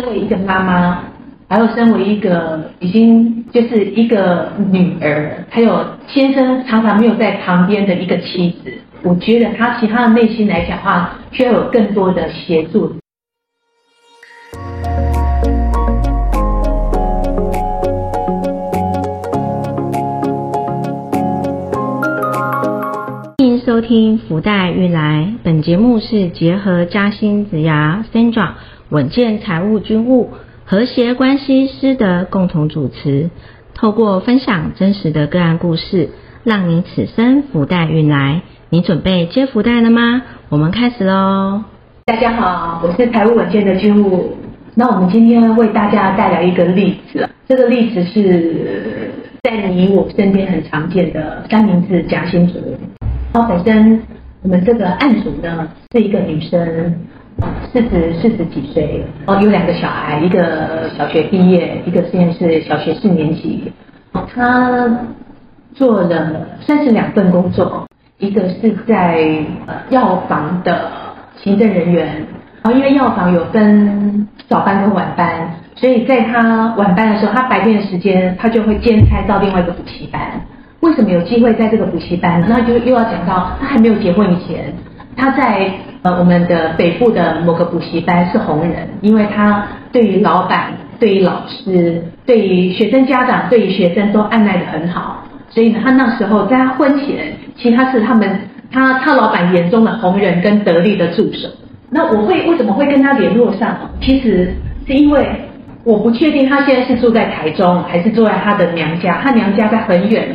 身为一个妈妈，还有身为一个已经就是一个女儿，还有先生常常没有在旁边的一个妻子，我觉得他其他的内心来讲的话，需要有更多的协助。欢迎收听福袋运来，本节目是结合嘉兴子牙 Sandra 稳健财务军务和谐关系师的共同主持，透过分享真实的个案故事，让您此生福袋运来。你准备接福袋了吗？我们开始喽！大家好，我是财务稳健的军务。那我们今天为大家带来一个例子，这个例子是在你我身边很常见的三明治夹心组。它本身，我们这个案组呢是一个女生，四十四十几岁，哦，有两个小孩，一个小学毕业，一个现在是小学四年级。他做了三十两份工作，一个是在药房的行政人员，然后因为药房有分早班跟晚班，所以在她晚班的时候，她白天的时间她就会兼差到另外一个补习班。为什么有机会在这个补习班？那就又要讲到他还没有结婚以前，他在呃我们的北部的某个补习班是红人，因为他对于老板、对于老师、对于学生家长、对于学生都按耐的很好，所以呢，他那时候在他婚前，其实他是他们他他老板眼中的红人跟得力的助手。那我会为什么会跟他联络上？其实是因为。我不确定他现在是住在台中，还是住在他的娘家。他娘家在很远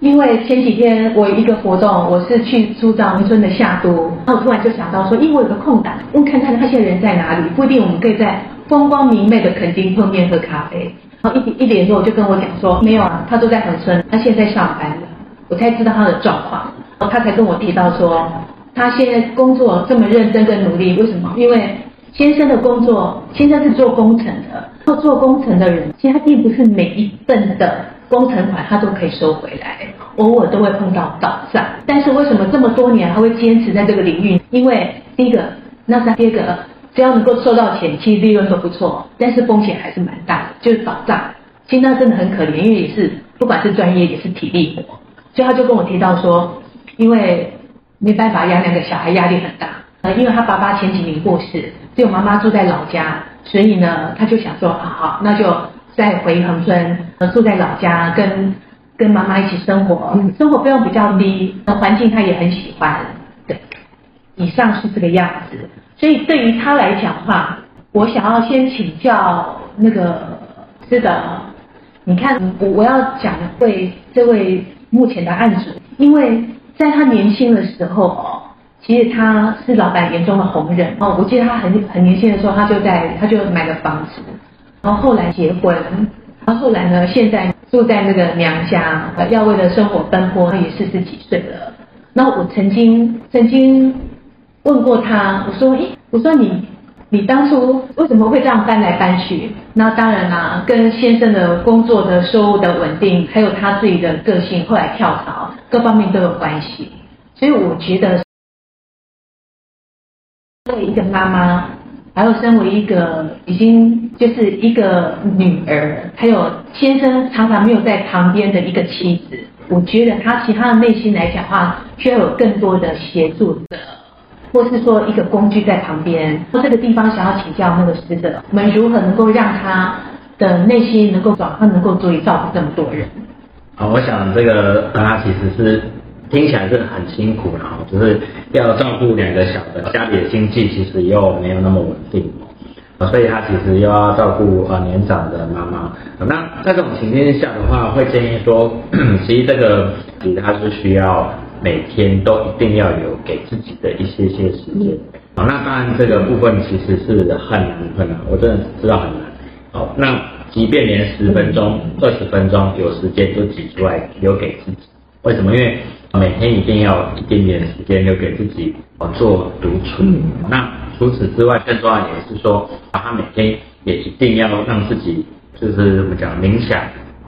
因为前几天我一个活动，我是去出张村的夏都，然后我突然就想到说，因为我有个空档，问看看他现在人在哪里，不一定我们可以在风光明媚的垦丁碰面喝咖啡。然后一一联络就跟我讲说，没有啊，他都在恒村，他现在上班了，我才知道他的状况。然后他才跟我提到说，他现在工作这么认真跟努力，为什么？因为先生的工作，先生是做工程的，做做工程的人，其实他并不是每一份的。工程款他都可以收回来，偶尔都会碰到倒账。但是为什么这么多年还会坚持在这个领域？因为第一个，那第二个，只要能够收到钱，其实利润都不错，但是风险还是蛮大的，就是倒账。其实他真的很可怜，因为也是不管是专业也是体力活，所以他就跟我提到说，因为没办法养两个小孩，压力很大。呃，因为他爸爸前几年过世，只有妈妈住在老家，所以呢，他就想说，好好，那就。再回恒村，呃，住在老家，跟跟妈妈一起生活，生活费用比较低，那环境他也很喜欢。对，以上是这个样子。所以对于他来讲的话，我想要先请教那个是的，你看我我要讲会这位目前的案主，因为在他年轻的时候哦，其实他是老板眼中的红人哦。我记得他很很年轻的时候，他就在他就买了房子。然后后来结婚，然后后来呢？现在住在那个娘家，要为了生活奔波，也四十几岁了。那我曾经曾经问过他，我说：“诶，我说你你当初为什么会这样搬来搬去？那当然啦，跟先生的工作的收入的稳定，还有他自己的个性，后来跳槽，各方面都有关系。所以我觉得，作为一个妈妈。”还有身为一个已经就是一个女儿，还有先生常常没有在旁边的一个妻子，我觉得他其他的内心来讲的话，需要有更多的协助的，或是说一个工具在旁边。说这个地方想要请教那个师者，我们如何能够让他的内心能够转换，能够足以照顾这么多人？啊，我想这个他其实是。听起来是很辛苦的哈，就是要照顾两个小的，家里的经济其实又没有那么稳定，所以他其实又要照顾呃年长的妈妈。那在这种情境下的话，会建议说，其实这个其实他是需要每天都一定要有给自己的一些些时间。好，那当然这个部分其实是很难很难，我真的知道很难。好，那即便连十分钟、二十分钟有时间都挤出来留给自己，为什么？因为每天一定要一点点时间留给自己哦做独处。那除此之外，更重要也是说，他每天也一定要让自己就是怎么讲冥想，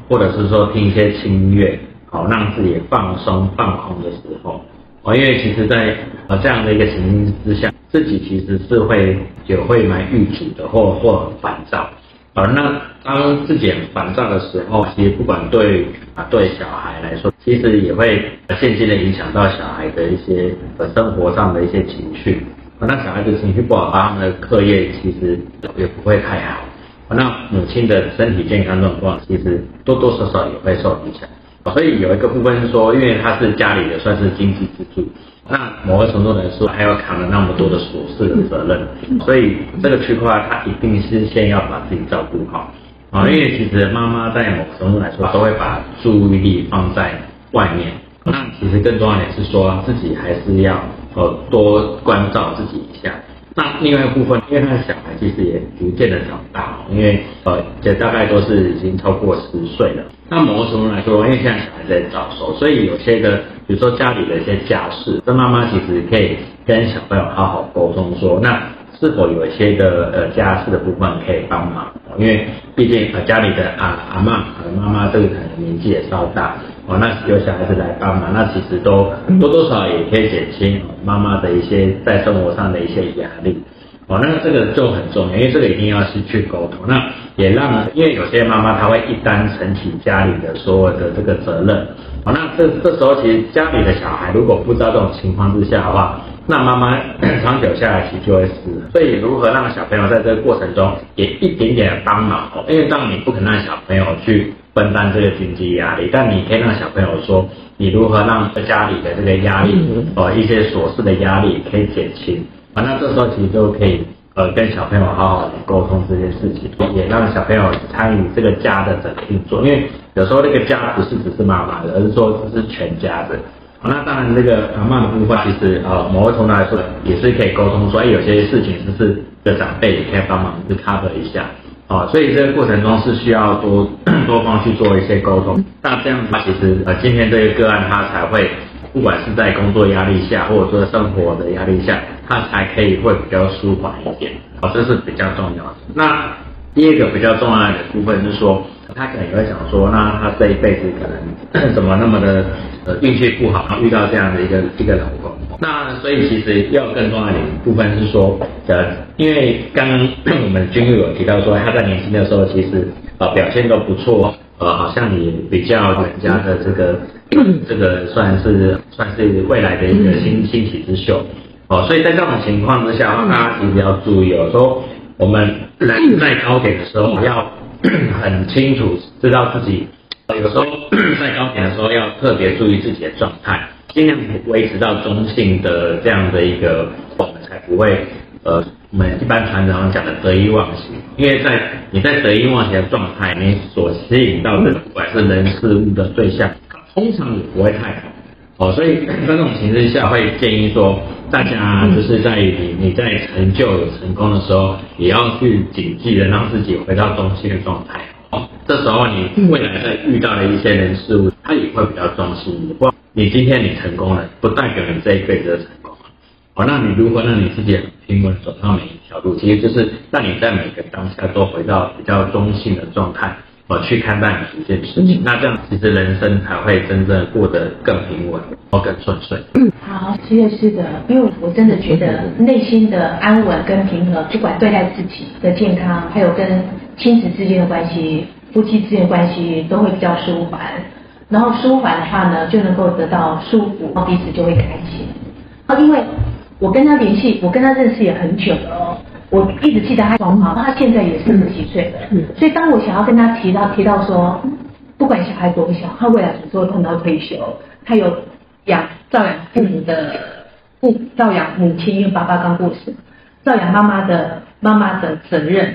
或者是说听一些轻音乐，好让自己放松放空的时候。哦，因为其实在呃这样的一个情境之下，自己其实是会也会蛮郁卒的，或或很烦躁。而那当自己很烦躁的时候，其实不管对啊对小孩来说，其实也会间接的影响到小孩的一些呃生活上的一些情绪。那小孩子情绪不好，他们的课业其实也不会太好。那母亲的身体健康状况，其实多多少少也会受影响。所以有一个部分是说，因为他是家里的算是经济支柱。那某个程度来说，还要扛了那么多的琐事的责任，所以这个区块他一定是先要把自己照顾好啊。因为其实妈妈在某个程度来说，都会把注意力放在外面。那其实更重要的是说，自己还是要呃多关照自己一下。那另外一部分，因为他的小孩其实也逐渐的长大，因为呃，这大概都是已经超过十岁了。那某个程度来说，因为现在小孩在早熟，所以有些的，比如说家里的一些家事，跟妈妈其实可以跟小朋友好好沟通，说那是否有一些的呃家事的部分可以帮忙？因为毕竟呃家里的阿阿妈和妈妈这个可能年纪也稍大。哦，那有小孩子来帮忙，那其实都多多少少也可以减轻妈妈的一些在生活上的一些压力。哦，那这个就很重要，因为这个一定要是去沟通。那也让，因为有些妈妈她会一担承起家里的所有的这个责任。哦，那这这时候其实家里的小孩如果不知道这种情况之下的话，那妈妈长久下来其实就会死。所以如何让小朋友在这个过程中也一点点的帮忙？哦，因为当你不可能让小朋友去。分担这个经济压力，但你可以让小朋友说，你如何让家里的这个压力，哦，一些琐事的压力可以减轻。啊，那这时候其实就可以，呃，跟小朋友好好的沟通这件事情，也让小朋友参与这个家的整个运作。因为有时候那个家不是只是妈妈的，而是说这是全家的。那当然，这个阿妈的部分，其实呃，某个程度来说也是可以沟通，说有些事情就是的长辈也可以帮忙去 cover 一下。哦，所以这个过程中是需要多 多方去做一些沟通。那这样子，其实呃，今天这个个案他才会，不管是在工作压力下，或者说生活的压力下，他才可以会比较舒缓一点。哦，这是比较重要的。那第二个比较重要的部分是说，他可能也会想说，那他这一辈子可能怎么那么的呃运气不好，遇到这样的一个一个老公。那所以其实要更重要的部分是说，呃，因为刚刚我们君玉有提到说，他在年轻的时候其实呃表现都不错，呃，好像也比较人家的这个 这个算是算是未来的一个新新起之秀，哦，所以在这种情况之下，大家其实要注意，有时候我们人在高点的时候要 很清楚知道自己，有时候 在高点的时候要特别注意自己的状态。尽量维持到中性的这样的一个，我们才不会呃，我们一般传统上讲的得意忘形。因为在你在得意忘形的状态，你所吸引到的不管是人事物的对象，通常也不会太好。哦，所以在这种情况下，会建议说，大家就是在你你在成就有成功的时候，也要去谨记的让自己回到中性的状态。哦，这时候你未来在遇到的一些人事物，他也会比较中性一点。你今天你成功了，不代表你这一辈子的成功了。好，那你如何让你自己很平稳走上每一条路？其实就是让你在每个当下都回到比较中性的状态，哦，去看待每一件事情。那这样其实人生才会真正过得更平稳，哦，更顺遂。嗯好，其实是的，因为我真的觉得内心的安稳跟平和，不管对待自己的健康，还有跟亲子之间的关系、夫妻之间的关系，都会比较舒缓。然后舒缓的话呢，就能够得到舒服，然后彼此就会开心。啊，因为我跟他联系，我跟他认识也很久了哦，我一直记得他双毛，他现在也四十几岁了。嗯。所以当我想要跟他提到提到说，不管小孩多小，他未来什么时候碰到退休，他有养照养父母的父照养母亲，因为爸爸刚过世，照养妈妈的妈妈的责任，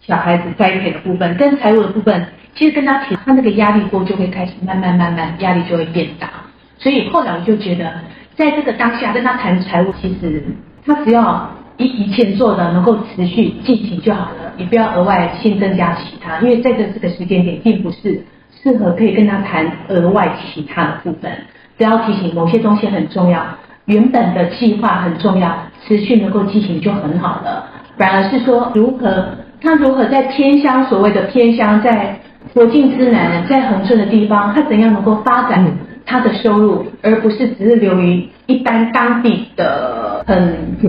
小孩子栽培的部分跟财务的部分。其实跟他提，他那个压力锅就会开始慢慢慢慢压力就会变大，所以后来我就觉得，在这个当下跟他谈财务，其实他只要以以前做的能够持续进行就好了，你不要额外新增加其他，因为在这这个时间点并不是适合可以跟他谈额外其他的部分。只要提醒某些东西很重要，原本的计划很重要，持续能够进行就很好了。反而是说如何他如何在偏乡所谓的偏乡在。国境之南，在恒顺的地方，他怎样能够发展他的收入，而不是只是流于一般当地的很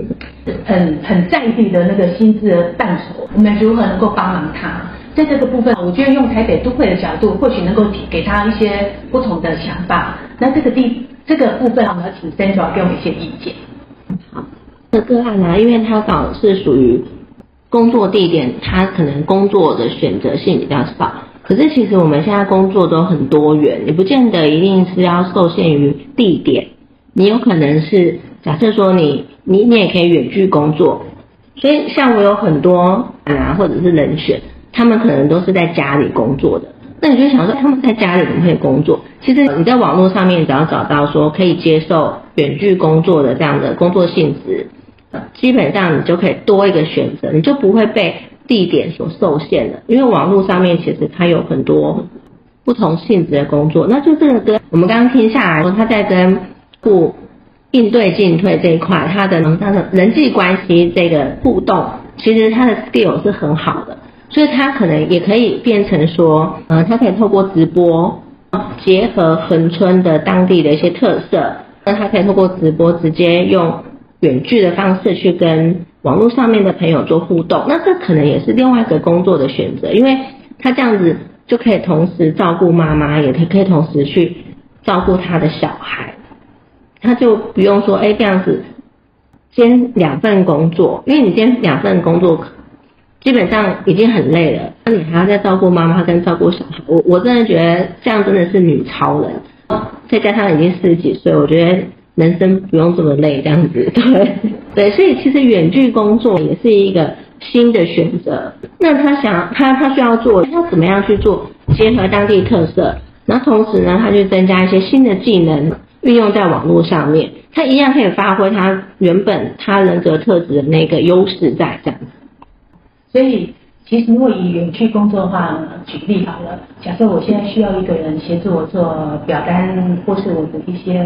很很在地的那个薪资的范畴。我们如何能够帮忙他？在这个部分，我觉得用台北都会的角度，或许能够给他一些不同的想法。那这个地这个部分，我们要请申主给我们一些意见。好，这个案呢，因为它刚好是属于工作地点，他可能工作的选择性比较少。可是其实我们现在工作都很多元，你不见得一定是要受限于地点，你有可能是假设说你你你也可以远距工作。所以像我有很多啊，或者是人选。他们可能都是在家里工作的，那你就想说他们在家里怎么可以工作？其实你在网络上面只要找到说可以接受远距工作的这样的工作性质，基本上你就可以多一个选择，你就不会被地点所受限的。因为网络上面其实它有很多不同性质的工作，那就这个跟我们刚刚听下来说，他在跟不应对进退这一块，他的他的人际关系这个互动，其实他的 skill 是很好的。所以他可能也可以变成说，呃，他可以透过直播结合恒春的当地的一些特色，那他可以透过直播直接用远距的方式去跟网络上面的朋友做互动，那这可能也是另外一个工作的选择，因为他这样子就可以同时照顾妈妈，也可以可以同时去照顾他的小孩，他就不用说，哎，这样子兼两份工作，因为你兼两份工作。基本上已经很累了，那你还要再照顾妈妈跟照顾小孩，我我真的觉得这样真的是女超人。再加上已经四十几岁，我觉得人生不用这么累，这样子 对对，所以其实远距工作也是一个新的选择。那他想他他需要做，他怎么样去做？结合当地特色，那同时呢，他就增加一些新的技能，运用在网络上面，他一样可以发挥他原本他人格特质的那个优势在这样子。所以，其实如果以远距工作的话，举例好了，假设我现在需要一个人协助我做表单或是我的一些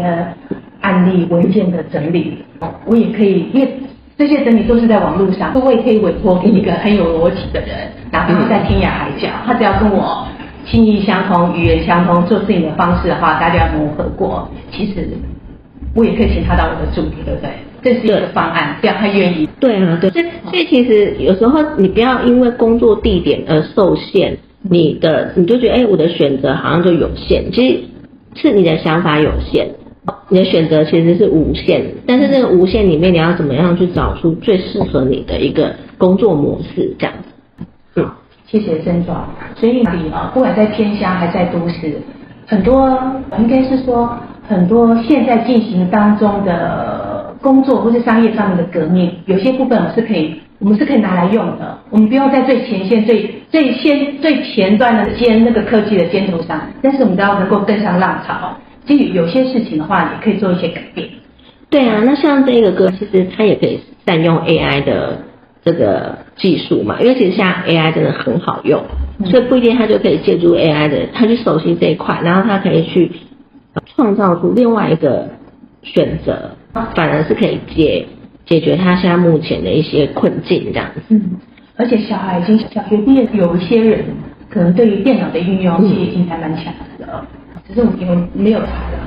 案例文件的整理，我也可以，因为这些整理都是在网络上，我也可以委托给一个很有逻辑的人，哪怕是在天涯海角，他只要跟我心意相通、语言相通、做事情的方式的话，大家磨合过，其实我也可以请他当我的助理，对不对？这是一个方案，这样他愿意。对啊，对。所以，所以其实有时候你不要因为工作地点而受限，你的你就觉得哎，我的选择好像就有限。其实是你的想法有限，你的选择其实是无限。但是这个无限里面，你要怎么样去找出最适合你的一个工作模式？这样子。嗯，谢谢曾总。所以你啊，不管在偏乡还在都市，很多应该是说很多现在进行当中的。工作或是商业上面的革命，有些部分我是可以，我们是可以拿来用的。我们不用在最前线、最最先、最前端的尖那个科技的尖头上，但是我们都要能够跟上浪潮。其实有些事情的话，也可以做一些改变。对啊，那像这个歌，其实它也可以善用 AI 的这个技术嘛，因为其实现在 AI 真的很好用，所以不一定它就可以借助 AI 的，它去熟悉这一块，然后它可以去创造出另外一个选择。反而是可以解解决他现在目前的一些困境这样子。嗯，而且小孩已经小学毕业，有一些人可能对于电脑的运用其实已经还蛮强的，只是我们没有查的。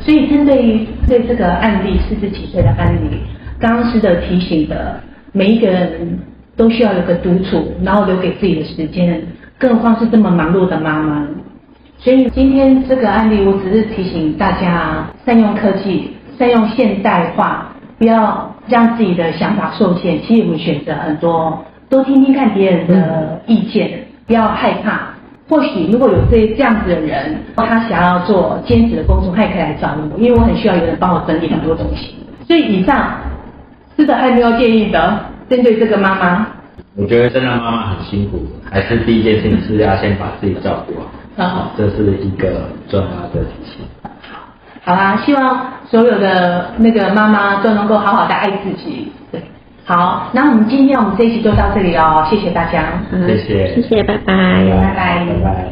所以针对于对这个案例四十几岁的案例，刚刚师的提醒的，每一个人都需要有个独处，然后留给自己的时间，更何况是这么忙碌的妈妈。所以今天这个案例，我只是提醒大家善用科技。善用现代化，不要让自己的想法受限。其实我们选择很多，多听听看别人的意见，不要害怕。或许如果有这这样子的人，他想要做兼职的工作，他也可以来找我，因为我很需要有人帮我整理很多东西。所以以上，是的，还有没有建议的？针对这个妈妈，我觉得真的妈妈很辛苦，还是第一件事情是要先把自己照顾好，好这是一个重要的提醒。好啦，希望所有的那个妈妈都能够好好的爱自己。对，好，那我们今天我们这一期就到这里哦，谢谢大家。谢谢，谢谢，拜拜，拜拜，拜拜。